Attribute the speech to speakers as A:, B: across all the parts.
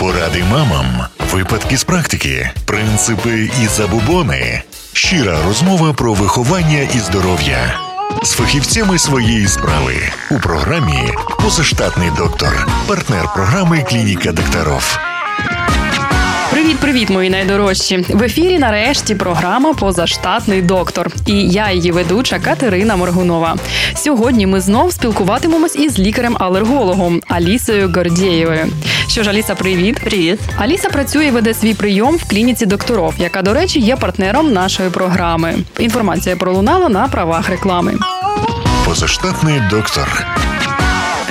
A: Поради мамам, випадки з практики, принципи і забубони. Щира розмова про виховання і здоров'я з фахівцями своєї справи у програмі Позаштатний доктор, партнер програми Клініка докторов.
B: Привіт, привіт, мої найдорожчі! В ефірі нарешті програма Позаштатний доктор. І я її ведуча Катерина Моргунова. Сьогодні ми знов спілкуватимемось із лікарем-алергологом Алісою Гордєєвою. Що ж, Аліса, привіт.
C: Привіт.
B: Аліса працює і веде свій прийом в клініці докторов, яка, до речі, є партнером нашої програми. Інформація пролунала на правах реклами.
A: Позаштатний доктор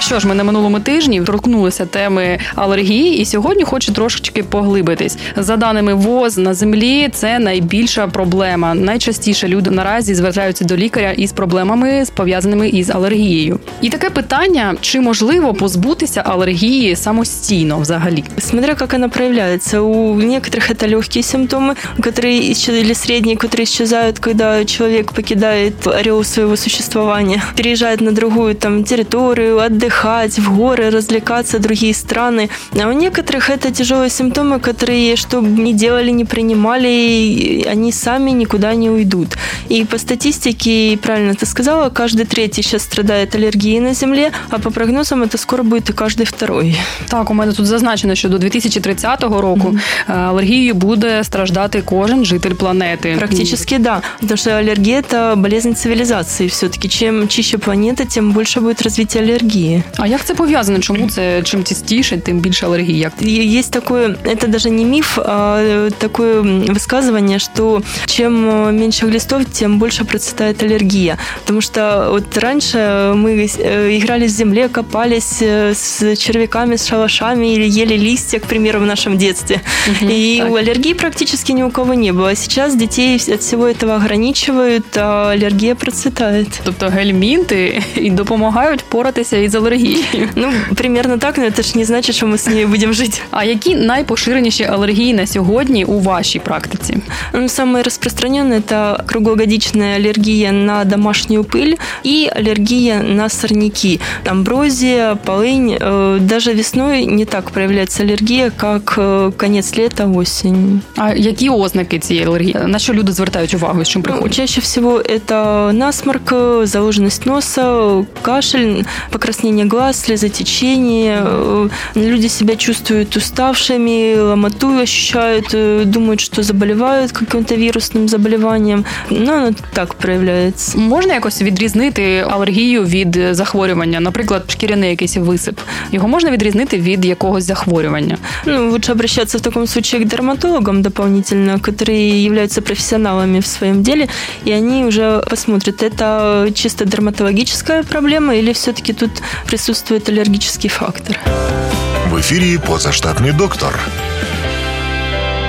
B: Що ж, ми на минулому тижні торкнулися теми алергії, і сьогодні хочу трошечки поглибитись. За даними ВОЗ на землі, це найбільша проблема. Найчастіше люди наразі звертаються до лікаря із проблемами пов'язаними із алергією. І таке питання: чи можливо позбутися алергії самостійно взагалі?
C: Смотря как она проявляется. У некоторых это легкие симптомы, которые исчез- или средние, которые исчезают, когда человек покидает ореол своего существования, переезжает на другую там территорию, отдыхать, в горы, развлекаться, другие страны. А у некоторых это тяжелые симптомы, которые, что бы ни делали, не принимали, они сами никуда не уйдут. И по статистике, правильно ты сказала, каждый третий сейчас страдает аллергией на Земле, а по прогнозам это скоро будет и каждый второй.
B: Так, у мене тут зазначено, що до 2030 року е, алергією буде страждати кожен житель планети.
C: Практически да. Потому что аллергия – это болезнь цивилизации. Все-таки чем чище планета, тем больше будет развитие аллергии.
B: А як це пов'язано? Чому це чим чистіше, тим більше алергії? Як
C: И Есть такое, это даже не миф, а э, такое высказывание, что чем э, меньше глистов, тем больше процветает аллергия. Потому что вот раньше мы э, играли в земле, копались э, с червяками, с шалашами или ели листья, к примеру, в нашем детстве. И
B: так.
C: у аллергии практически ни у кого не было. А сейчас детей от всего этого ограничивают, а аллергия процветает.
B: Тобто гельмінти і допомагають поратися із алергією.
C: Ну, примерно так, но это же не значит, что мы с ней будем жить.
B: А які найпоширеніші алергії на сьогодні у вашій практиці?
C: Ну, самое распространенное – это круглогодичная аллергия на домашнюю пыль и аллергия на сорняки. Амброзия, полынь. Э, Даже весной не так проявляется аллергия, как э, конец лета, осень.
B: А які ознаки цієї алергії? На що люди звертають увагу? З чим
C: Ну,
B: приходять?
C: чаще всего это насморк, э, заложенность носа, кашель, покраснение глаз, слезотечение. Э, Люди себя чувствуют уставшими, ломоту ощущают, э, думают, что заболевают каким-то вирусным заболеванием. Ну, оно так проявляется.
B: Можна якось відрізнити алергію від е, захворювання, наприклад, шкіряний якийсь висип. Його можна відрізнити від якогось захворювання.
C: Ну, лучше обращаться в таком случае к дерматологам дополнительно, которые являются профессионалами в своем деле, и они уже посмотрят, это чисто дерматологическая проблема или все-таки тут присутствует аллергический фактор.
A: В эфире «Позаштатный доктор.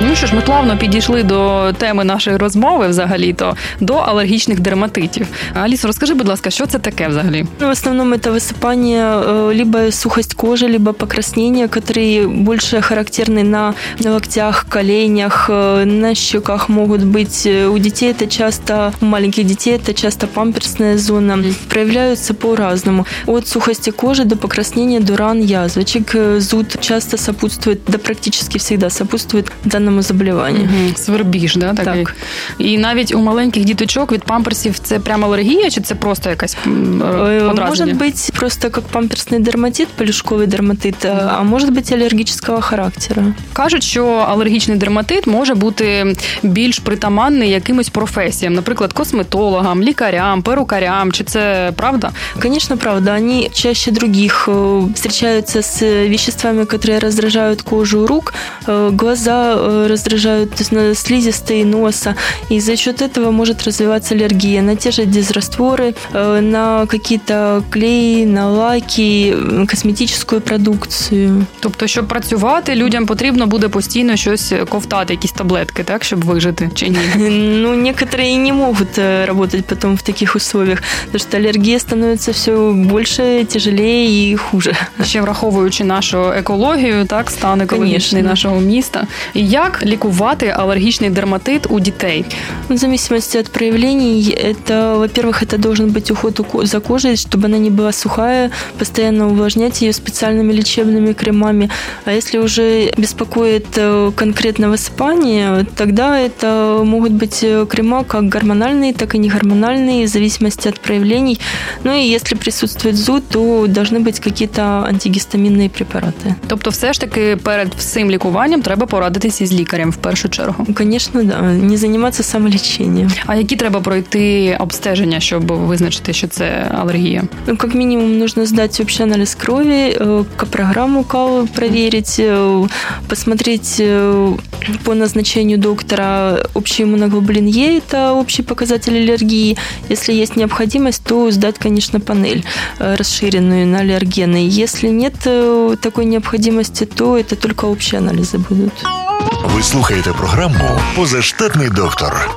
B: Ну що ж, ми плавно підійшли до теми нашої розмови, взагалі-то до алергічних дерматитів. Алісо, розкажи, будь ласка, що це таке взагалі?
C: Ну, в основном это высыпание, э, либо сухость кожи, либо покраснения, которые больше характерны на локтях, коленях, э, на щеках могут быть. Э, У детей это часто, у маленьких детей это часто памперсная зона. Проявляются по-разному. От сухости кожи до покраснения, до ран, язвочек. Э, Зуд часто сопутствует, да практически всегда сопутствует данному заболеванию.
B: Мгм, Свербіж, да, такий?
C: Так.
B: І навіть у маленьких діточок від памперсів це прямо алергія, чи це просто якась м,
C: Э,
B: подразнення?
C: Может быть просто как памперсный дерматит, полюшковый дерматит, а а может быть аллергического характера.
B: Кажуть, що алергічний дерматит може бути більш притаманний якимось професіям, наприклад, косметологам, лікарям, перукарям. Чи це правда?
C: Конечно, правда, они чаще других э, встречаются с веществами, которые раздражают кожу рук, э, глаза э, раздражают то есть, на слизистые носа, и за счет этого может развиваться аллергия на те же дезрастворы, э, на какие-то клеи, на лаки, м, косметическую продукцию.
B: Тобто, щоб працювати, людям потрібно буде постійно щось ковтати, якісь таблетки, так, щоб вижити чи ні?
C: Ну, некоторые и не могут э, работать потом в таких условиях, потому что аллергия становится все больше, тяжелее и хуже.
B: Ще враховуючи нашу екологію, так, стан екологічний
C: Конечно.
B: нашого міста. І Як Як лікувати алергічний дерматит у дітей?
C: В зависимости от проявлений, это, во-первых, это должен быть уход за кожей, чтобы она не была сухая, постоянно увлажнять ее специальными лечебными кремами. А если уже беспокоит э, конкретно высыпание, тогда это могут быть э, крема как гормональные, так и негормональные, в зависимости от проявлений. Ну и если присутствует зуд, то должны быть какие-то антигістамінні препарати.
B: Тобто, все ж таки перед всім лікуванням треба порадитися із лікарем в першу чергу.
C: Звісно, да. Не займатися самоліченням.
B: А які треба пройти обстеження, щоб визначити, що це алергія?
C: Ну, как минимум, нужно сдать общий анализ крови, э, программу КАЛ проверить, э, посмотреть э, по назначению доктора общий иммуноглобулин Е, это общий показатель аллергии. Если есть необходимость, то сдать, конечно, панель расширенную на аллергены. Если нет такой необходимости, то это только общие анализы будут.
A: Ви слухаєте програму Позаштатний доктор.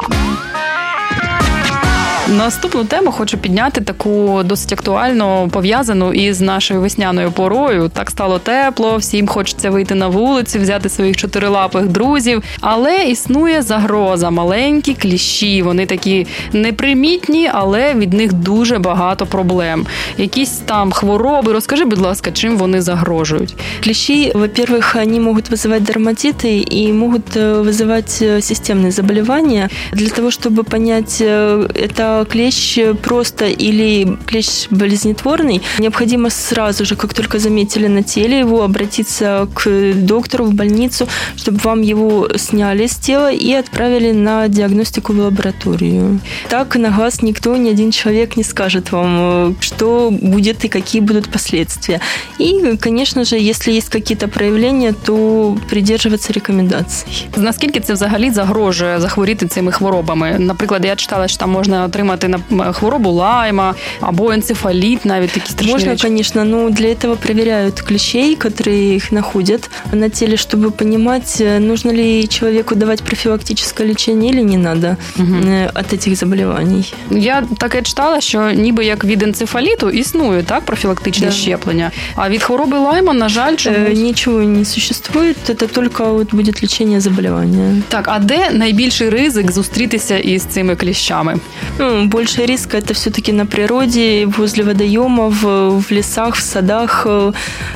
B: Наступну тему хочу підняти таку досить актуально пов'язану із нашою весняною порою. Так стало тепло, всім хочеться вийти на вулицю, взяти своїх чотирилапих друзів. Але існує загроза, маленькі кліщі. Вони такі непримітні, але від них дуже багато проблем. Якісь там хвороби. Розкажи, будь ласка, чим вони загрожують?
C: Кліщі, во-первых, вони можуть визивати дерматити і можуть визивати системні заболівання. Для того, щоб понять, это клещ просто или клещ болезнетворный, необходимо сразу же, как только заметили на теле его, обратиться к доктору в больницу, чтобы вам его сняли с тела и отправили на диагностику в лабораторию. Так на глаз никто, ни один человек не скажет вам, что будет и какие будут последствия. И, конечно же, если есть какие-то проявления, то придерживаться рекомендаций.
B: Наскільки це взагалі загрожує захворіти цими хворобами? Наприклад, я читала, що там можна отримати отримати на хворобу лайма або енцефаліт, навіть такі страшні
C: Можно,
B: речі.
C: конечно, но для этого проверяют клещей, которые их находят на теле, чтобы понимать, нужно ли человеку давать профилактическое лечение или не надо угу. от этих заболеваний.
B: Я таке читала, що ніби як від енцефаліту існує так профілактичне да. щеплення, а від хвороби лайма, на жаль, чомусь...
C: Э, ничего не существует, это только вот будет лечение заболевания.
B: Так, а де найбільший ризик зустрітися із цими кліщами?
C: Ну, больше риска это все-таки на природе, возле водоемов, в лесах, в садах,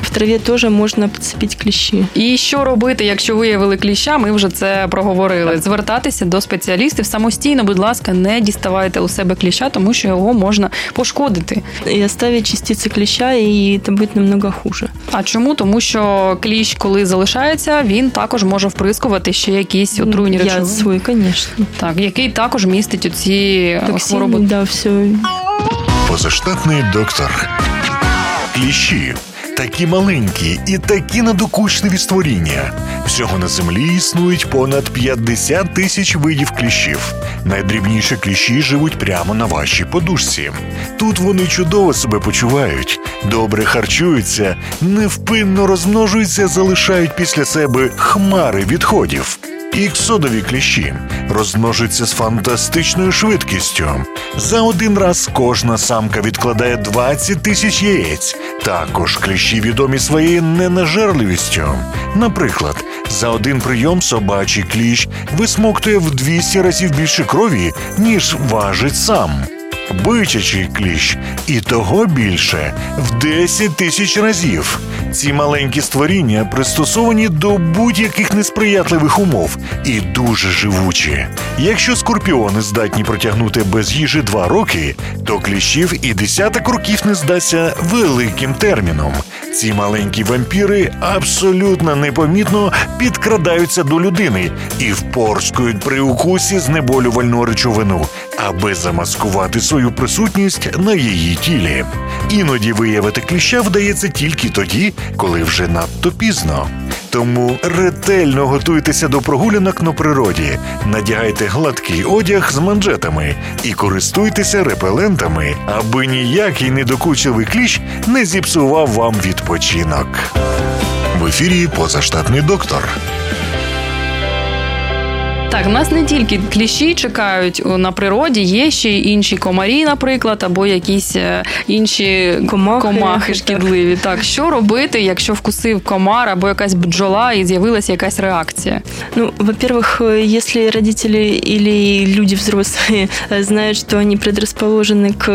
C: в траві теж можна підцепити кліщі.
B: І що робити, якщо виявили кліща? Ми вже це проговорили. Звертатися до спеціалістів самостійно, будь ласка, не діставайте у себе кліща, тому що його можна пошкодити.
C: І оставить частиці кліща, і це буде намного хуже.
B: А чому? Тому що кліщ, коли залишається, він також може вприскувати ще якісь отруйні речовини.
C: свій, звісно.
B: Так, який також містить оці хвороби.
C: Да, все.
A: Позаштатний доктор. Кліщі. Такі маленькі і такі надокучливі створіння. Всього на землі існують понад 50 тисяч видів кліщів. Найдрібніші кліщі живуть прямо на вашій подушці. Тут вони чудово себе почувають, добре харчуються, невпинно розмножуються, залишають після себе хмари відходів. Іксодові кліщі розмножуються з фантастичною швидкістю. За один раз кожна самка відкладає 20 тисяч яєць. Також кліщі відомі своєю ненажерливістю. Наприклад, за один прийом собачий кліщ висмоктує в 200 разів більше крові, ніж важить сам. Бичачий кліщ і того більше в 10 тисяч разів. Ці маленькі створіння пристосовані до будь-яких несприятливих умов і дуже живучі. Якщо скорпіони здатні протягнути без їжі два роки, то кліщів і десяток років не здасться великим терміном. Ці маленькі вампіри абсолютно непомітно підкрадаються до людини і впорскують при укусі знеболювальну речовину, аби замаскувати свою присутність на її тілі. Іноді виявити кліща вдається тільки тоді, коли вже надто пізно. Тому ретельно готуйтеся до прогулянок на природі, надягайте гладкий одяг з манжетами і користуйтеся репелентами, аби ніякий недокучливий кліщ не зіпсував вам відпочинок. В ефірі позаштатний доктор.
B: Так, у нас не тільки кліщі чекають на природі, є ще й інші комарі, наприклад, або якісь е, інші комахи, комахи шкідливі. Так, що робити, якщо вкусив комар або якась бджола і з'явилася якась реакція?
C: Ну, во-первых, если родители или люди взрослые знают, что они предрасположены к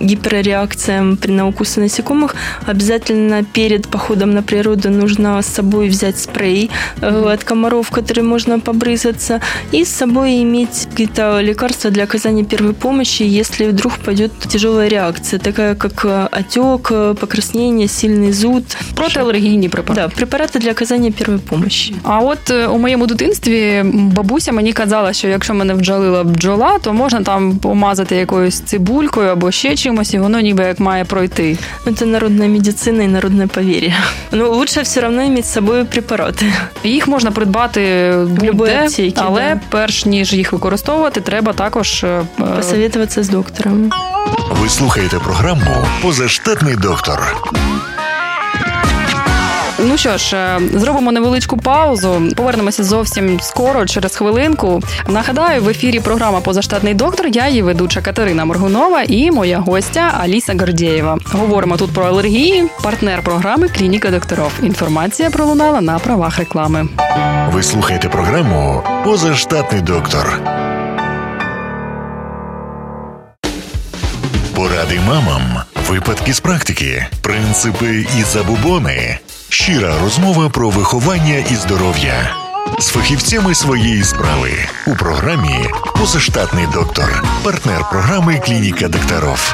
C: гиперреакциям при на укусы насекомых, обязательно перед походом на природу нужно с собой взять спрей от комаров, который можно побрызаться, и с собой иметь какие-то лекарства для оказания первой помощи, если вдруг пойдет тяжелая реакция, такая как отек, покраснение, сильный зуд.
B: Протиалергійні препарати.
C: Да, препарати для оказання першої допомоги.
B: А от у моєму дитинстві бабуся мені казала, що якщо мене вджалила бджола, то можна там помазати якоюсь цибулькою або ще чимось, і воно ніби як має пройти.
C: Це народна медицина і народне повір'я. Ну лучше все одно мати з собою препарати.
B: Їх можна придбати будь-де, але перш ніж їх використовувати, треба також
C: посовітуватися з доктором.
A: Ви слухаєте програму Позаштатний доктор.
B: Що ж, е, зробимо невеличку паузу. Повернемося зовсім скоро, через хвилинку. Нагадаю, в ефірі програма Позаштатний доктор. Я її ведуча Катерина Моргунова і моя гостя Аліса Гордєєва. Говоримо тут про алергії, партнер програми Клініка докторов. Інформація пролунала на правах реклами.
A: Ви слухаєте програму Позаштатний доктор. Поради мамам, випадки з практики, принципи і забубони. Щира розмова про виховання і здоров'я з фахівцями своєї справи у програмі Позаштатний доктор, партнер програми Клініка докторов.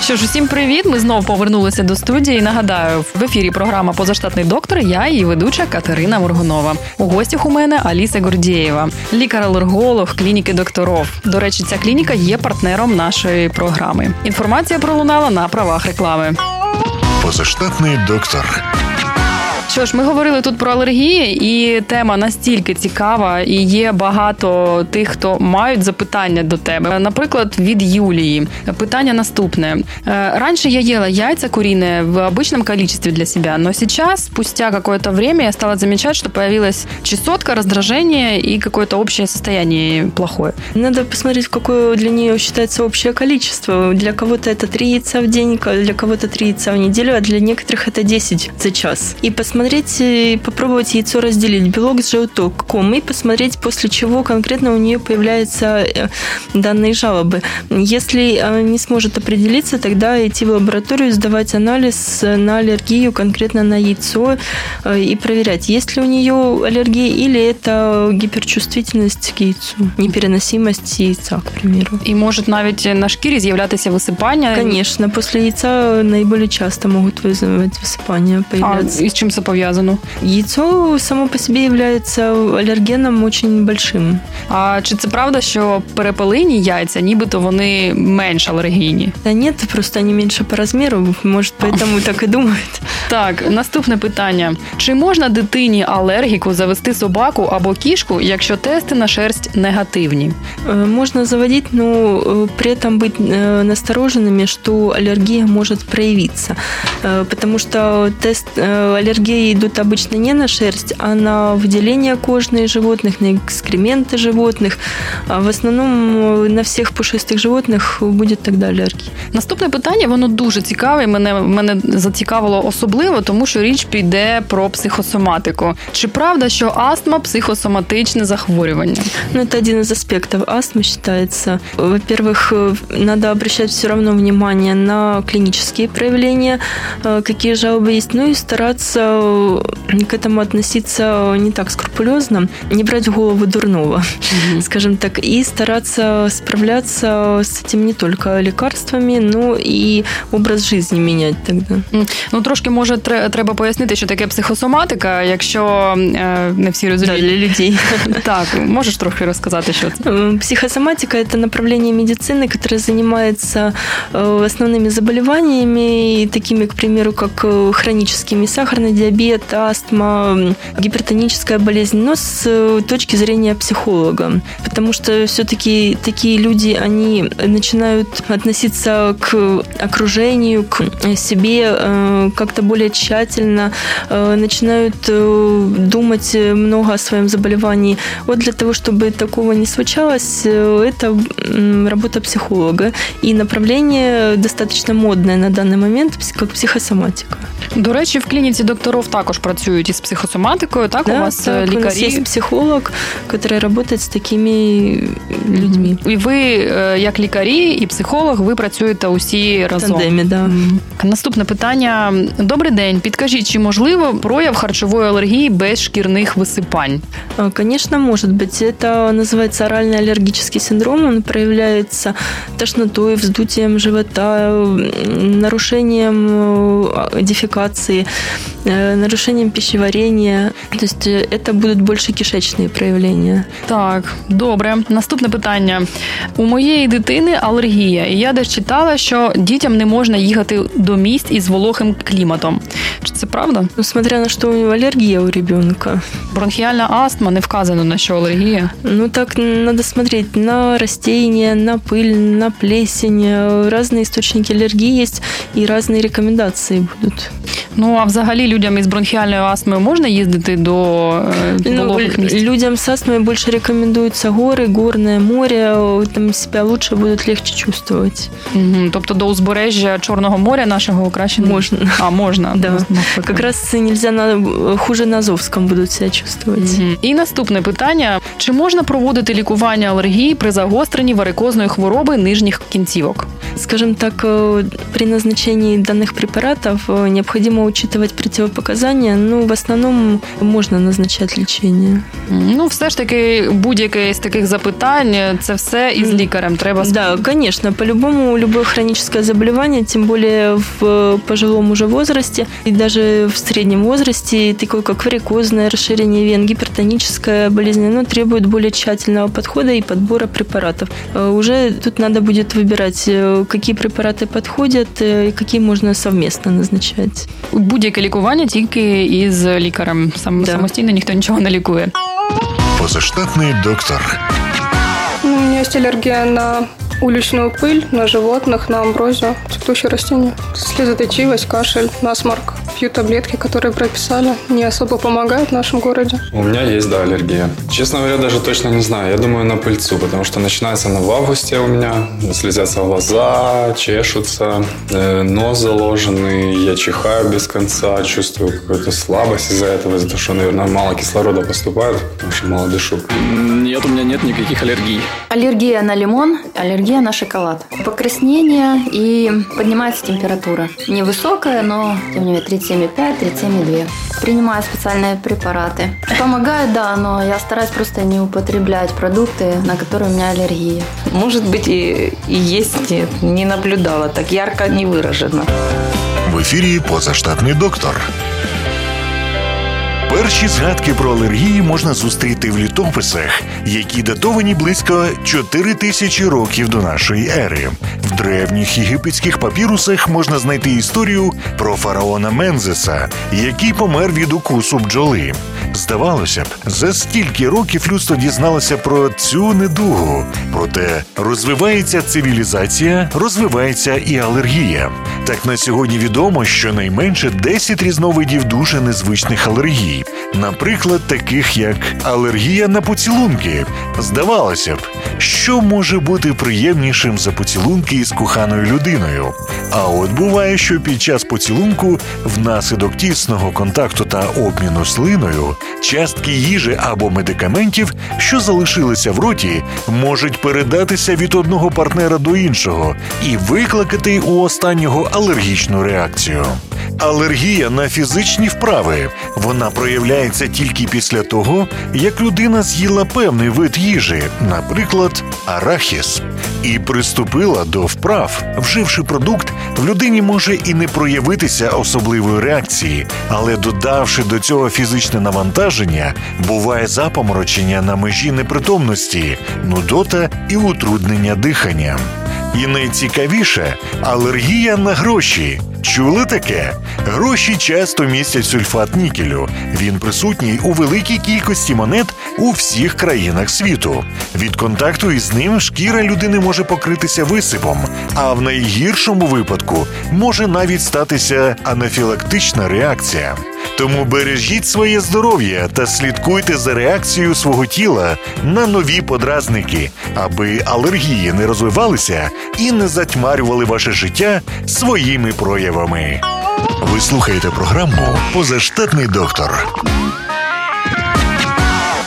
B: Що ж, усім привіт! Ми знову повернулися до студії. Нагадаю, в ефірі програма Позаштатний доктор. Я її ведуча Катерина Моргунова. У гостях у мене Аліса Гордієва, лікар-алерголог клініки докторов. До речі, ця клініка є партнером нашої програми. Інформація пролунала на правах реклами
A: позаштатний доктор.
B: Що ж, ми говорили тут про алергії, і тема настільки цікава, і є багато тих, хто мають запитання до тебе. Наприклад, від Юлії питання наступне: е, Раньше я ела яйца куриные в обычном количестве для себя, но сейчас, спустя какое-то время, я стала замечать, что появилась чесотка, раздражение и какое-то общее состояние плохое.
C: Надо посмотреть, какое для нее считается общее количество. Для кого-то это 3 яйца в день, для кого-то 3 яйца в неделю, а для некоторых это 10 за час. И посмотреть посмотреть, э, попробовать яйцо разделить, белок с желтоком, и посмотреть, после чего конкретно у нее появляются э, данные жалобы. Если э, не сможет определиться, тогда идти в лабораторию, сдавать анализ на аллергию конкретно на яйцо и проверять, есть ли у нее аллергия или это гиперчувствительность к яйцу, непереносимость яйца, к примеру.
B: И может навіть на шкірі з'являтися висипання?
C: Конечно, после яйца наиболее часто могут вызывать высыпания появляться.
B: А и с чем сопровождается? пов'язано?
C: Яйцо само по себе является аллергеном очень большим.
B: А чи це правда, що перепелині яйця, нібито вони менш алергійні?
C: Та ні, просто вони менше по розміру, може, тому так і думають.
B: Так, наступне питання: чи можна дитині алергіку завести собаку або кішку, якщо тести на шерсть негативні?
C: Можно заводить, но при этом быть настороженными, что аллергия может проявиться. Потому что тест аллергии идут обычно не на шерсть, а на выделение кожные животных, на экскременты животных. А в основному на всіх пушистих животних буде тогда алергія.
B: Наступне питання, воно дуже цікаве. Мене мене зацікавило особливо, тому що річ піде про психосоматику. Чи правда, що астма психосоматичне захворювання?
C: Ну, це один із аспектів астмы считается. Во-первых, надо обращать все равно внимание на клинические проявления, какие жалобы есть, ну и стараться к этому относиться не так скрупулезно, не брать в голову дурного, mm-hmm. скажем так, и стараться справляться с этим не только лекарствами, но і образ життя міняти тогда.
B: Ну трошки може треба пояснити, що таке психосоматика, якщо не всі розуміють.
C: Да, для людей.
B: Так, можешь трохи рассказать що це?
C: Психосоматика – это направление медицины, которое занимается основными заболеваниями, такими, к примеру, как хроническими сахарный диабет, диабет, астма, гипертоническая болезнь, но с точки зрения психолога. Потому что все-таки такие люди, они начинают относиться к окружению, к себе э, как-то более тщательно, э, начинают э, думать много о своем заболевании. Вот для того, чтобы такого не случалось, это работа психолога. И направление достаточно модное на данный момент, как психосоматика.
B: До речі, в клініці докторов також працюють із психосоматикою. Так,
C: да,
B: у вас
C: так,
B: лікарі. У
C: нас є психолог, який працює з такими людьми.
B: І ви, як лікарі і психолог, ви працюєте усі разом.
C: Тандемі, да.
B: Наступне питання. Добрий день. Підкажіть, чи можливо прояв харчової алергії без шкірних висипань?
C: Конечно, может быть. Это называется оральный аллергический синдром. Он проявляется тошнотой, вздутием живота, нарушением э, дефекации, э, нарушением пищеварения. То есть э, это будут больше кишечные проявления.
B: Так, добре. Наступне питання. У моєї дитини алергія, і я десь читала, що дітям не можна їхати до місць із вологим кліматом. Чи це правда?
C: Ну, смотря на що у нього алергія у ребенка.
B: Бронхіальна астма не вказано на що алергія.
C: Ну так надо смотреть на растения, на пыль, на плесень. Разные источники аллергии есть и разные рекомендации будут.
B: Ну а взагалі людям із бронхіальною астмою можна їздити до вологих
C: ну,
B: місць?
C: Людям с астмой больше рекомендуются горы, горное море. Там себя лучше будут легче чувствовать.
B: Угу. Тобто до узбережжя Чорного моря нашого краще
C: можно.
B: А, можна.
C: Да. Как раз нельзя на хуже на Азовском будут себя чувствовать.
B: Угу. І наступне питання: чи можна проводити лікування алергії при загостренні варикозної хвороби нижніх кінцівок?
C: Скажем так, при назначении данных препаратов необходимо учитывать противопоказания, ну, в основном можна назначати лічення.
B: Ну, все ж таки, будь-яке з таких запитань, це все із лікарем треба
C: Да, конечно, по-любому любое хроническое заболевание, тем более в пожилом уже возрасте и даже в среднем возрасте, такое как варикозное расширение вен, гипертоническая болезнь, оно требует более тщательного подхода и подбора препаратов. Уже тут надо будет выбирать, какие препараты подходят и какие можно совместно назначать.
B: Будь-яке лікування тільки із лікарем. Сам
C: Да.
B: самостійно ніхто нічого не лікує.
A: Позаштатний доктор.
D: Ну, у меня есть аллергия на уличную пыль, на животных, на амброзию, цветущие растения. Слезоточивость, кашель, насморк. Пью таблетки, которые прописали. Не особо помогают в нашем городе.
E: У меня есть, да, аллергия. Честно говоря, даже точно не знаю. Я думаю на пыльцу, потому что начинается она в августе у меня. Слезятся глаза, чешутся, э, нос заложенный, я чихаю без конца, чувствую какую-то слабость из-за этого, из-за того, что, наверное, мало кислорода поступает, потому что мало дышу.
F: Нет, у меня нет никаких аллергий.
G: Аллергия на лимон, аллергия на шоколад. Покраснение и поднимается температура. Невысокая, но тем не менее 37,5-37,2. Принимаю специальные препараты. Помогает, да, но я стараюсь просто не употреблять продукты, на которые у меня аллергия.
H: Может быть, и, и есть, нет, не наблюдала, так ярко не выражено.
A: В ефірі позаштатний доктор. Перші згадки про алергії можна зустріти в літописах, які датовані близько 4 тисячі років до нашої ери. В древніх єгипетських папірусах можна знайти історію про фараона Мензеса, який помер від укусу бджоли. Здавалося б, за стільки років людство дізналося про цю недугу. Проте розвивається цивілізація, розвивається і алергія. Так на сьогодні відомо, що найменше 10 різновидів дуже незвичних алергій, наприклад, таких як алергія на поцілунки. Здавалося б, що може бути приємнішим за поцілунки із коханою людиною. А от буває, що під час поцілунку, внаслідок тісного контакту та обміну слиною, частки їжі або медикаментів, що залишилися в роті, можуть передатися від одного партнера до іншого і викликати у останнього алергічну реакцію. Алергія на фізичні вправи вона проявляється тільки після того, як людина з'їла певний вид їжі, наприклад, арахіс, і приступила до вправ. Вживши продукт, в людині може і не проявитися особливої реакції, але додавши до цього фізичне навантаження, буває запоморочення на межі непритомності, нудота і утруднення дихання. І найцікавіше алергія на гроші. Чули таке? Гроші часто містять сульфат нікелю. Він присутній у великій кількості монет у всіх країнах світу. Від контакту із ним шкіра людини може покритися висипом, а в найгіршому випадку може навіть статися анафілактична реакція. Тому бережіть своє здоров'я та слідкуйте за реакцією свого тіла на нові подразники, аби алергії не розвивалися і не затьмарювали ваше життя своїми проявами. Ви слухаєте програму Позаштатний доктор.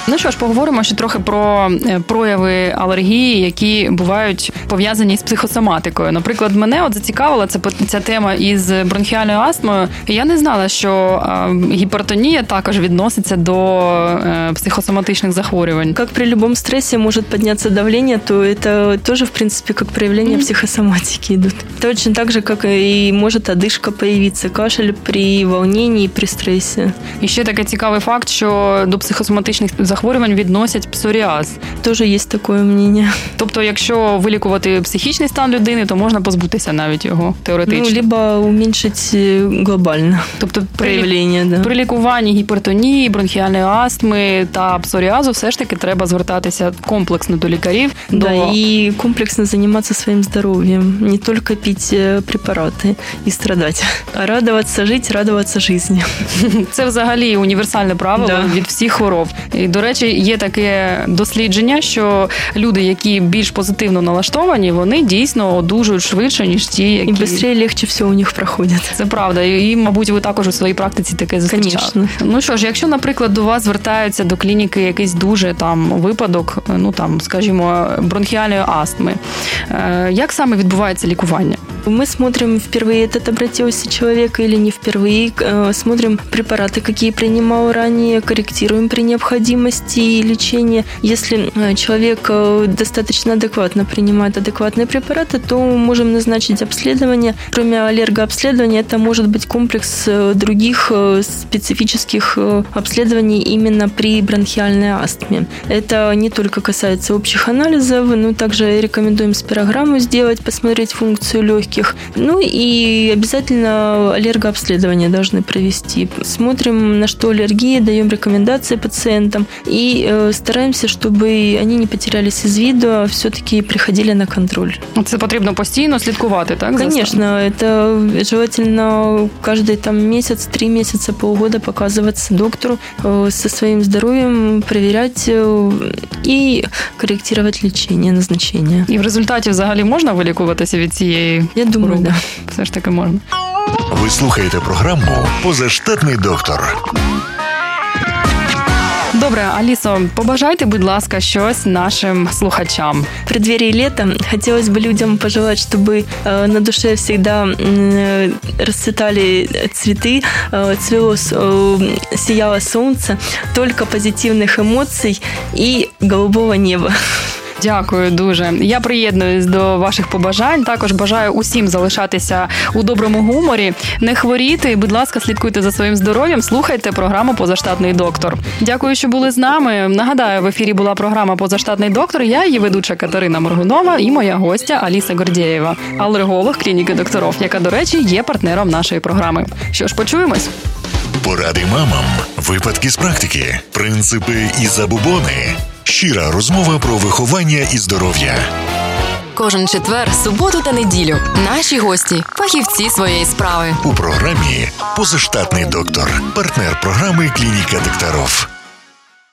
B: Ну що ж, поговоримо ще трохи про е, прояви алергії, які бувають пов'язані з психосоматикою. Наприклад, мене от зацікавила ця, ця тема із бронхіальною астмою. Я не знала, що гіпертонія також відноситься до е, психосоматичних захворювань.
C: Як при будь-якому стресі може піднятися давлення, то це теж, в принципі, як проявлення mm-hmm. психосоматики йдуть. Точно так же, як і може одишка появитися, кашель при волненні, при стресі.
B: І ще такий цікавий факт, що до психосоматичних захворювань захворювань відносять псоріаз.
C: Теж є таке мнення.
B: Тобто, якщо вилікувати психічний стан людини, то можна позбутися навіть його теоретично.
C: Ну, либо уменьшити глобально.
B: Тобто проявлення, да. при лікуванні гіпертонії, бронхіальної астми та псоріазу все ж таки треба звертатися комплексно до лікарів.
C: Да,
B: до...
C: і комплексно займатися своїм здоров'ям, не тільки пити препарати і страдати, а радуватися жити, радуватися житті.
B: Це взагалі універсальне правило да. від всіх хвороб. І, до речі, є таке дослідження, що люди, які більш позитивно налаштовані, вони дійсно одужують швидше, ніж ті, які...
C: І швидше легше все у них проходять.
B: Це правда. І, мабуть, ви також у своїй практиці таке зустрічали. Ну що ж, якщо, наприклад, до вас звертаються до клініки якийсь дуже там випадок, ну там, скажімо, бронхіальної астми, як саме відбувається лікування?
C: Мы смотрим, впервые этот обратился человек или не впервые, э, смотрим препараты, какие принимал ранее, корректируем при необходимости лечения. Если э, человек э, достаточно адекватно принимает адекватные препараты, то можем назначить обследование. Кроме аллергообследования, это может быть комплекс других специфических обследований именно при бронхиальной астме. Это не только касается общих анализов, но также рекомендуем спирограмму сделать, посмотреть функцию легких, легких. Ну и обязательно аллергообследование должны провести. Смотрим, на что аллергия, даем рекомендации пациентам и э, стараемся, чтобы они не потерялись из виду, а все-таки приходили на контроль.
B: Це потрібно постійно слідкувати, так?
C: Конечно, это желательно каждый там месяц, три месяца, полгода показываться доктору э, со своим здоровьем, проверять э, и корректировать лечение, назначение.
B: І в результаті взагалі можна вилікуватися від цієї
C: я думаю, да.
B: все ж таки можна.
A: Ви слухаєте програму Позаштатний доктор.
B: Добре, Алісо, побажайте, будь ласка, щось нашим слухачам.
C: В преддверии лета хотелось бы людям пожелать, чтобы э, на душе всегда э, расцветали цветы, э, цвело, сияло солнце, только позитивных эмоций и голубого неба.
B: Дякую дуже. Я приєднуюсь до ваших побажань. Також бажаю усім залишатися у доброму гуморі, не хворіти. Будь ласка, слідкуйте за своїм здоров'ям. Слухайте програму Позаштатний доктор. Дякую, що були з нами. Нагадаю, в ефірі була програма Позаштатний доктор. Я її ведуча Катерина Моргунова і моя гостя Аліса Гордєєва, алерголог клініки докторов, яка, до речі, є партнером нашої програми. Що ж, почуємось.
A: Поради мамам, випадки з практики, принципи і забубони. Щира розмова про виховання і здоров'я.
I: Кожен четвер, суботу та неділю. Наші гості, фахівці своєї справи.
A: У програмі Позаштатний доктор, партнер програми Клініка докторов.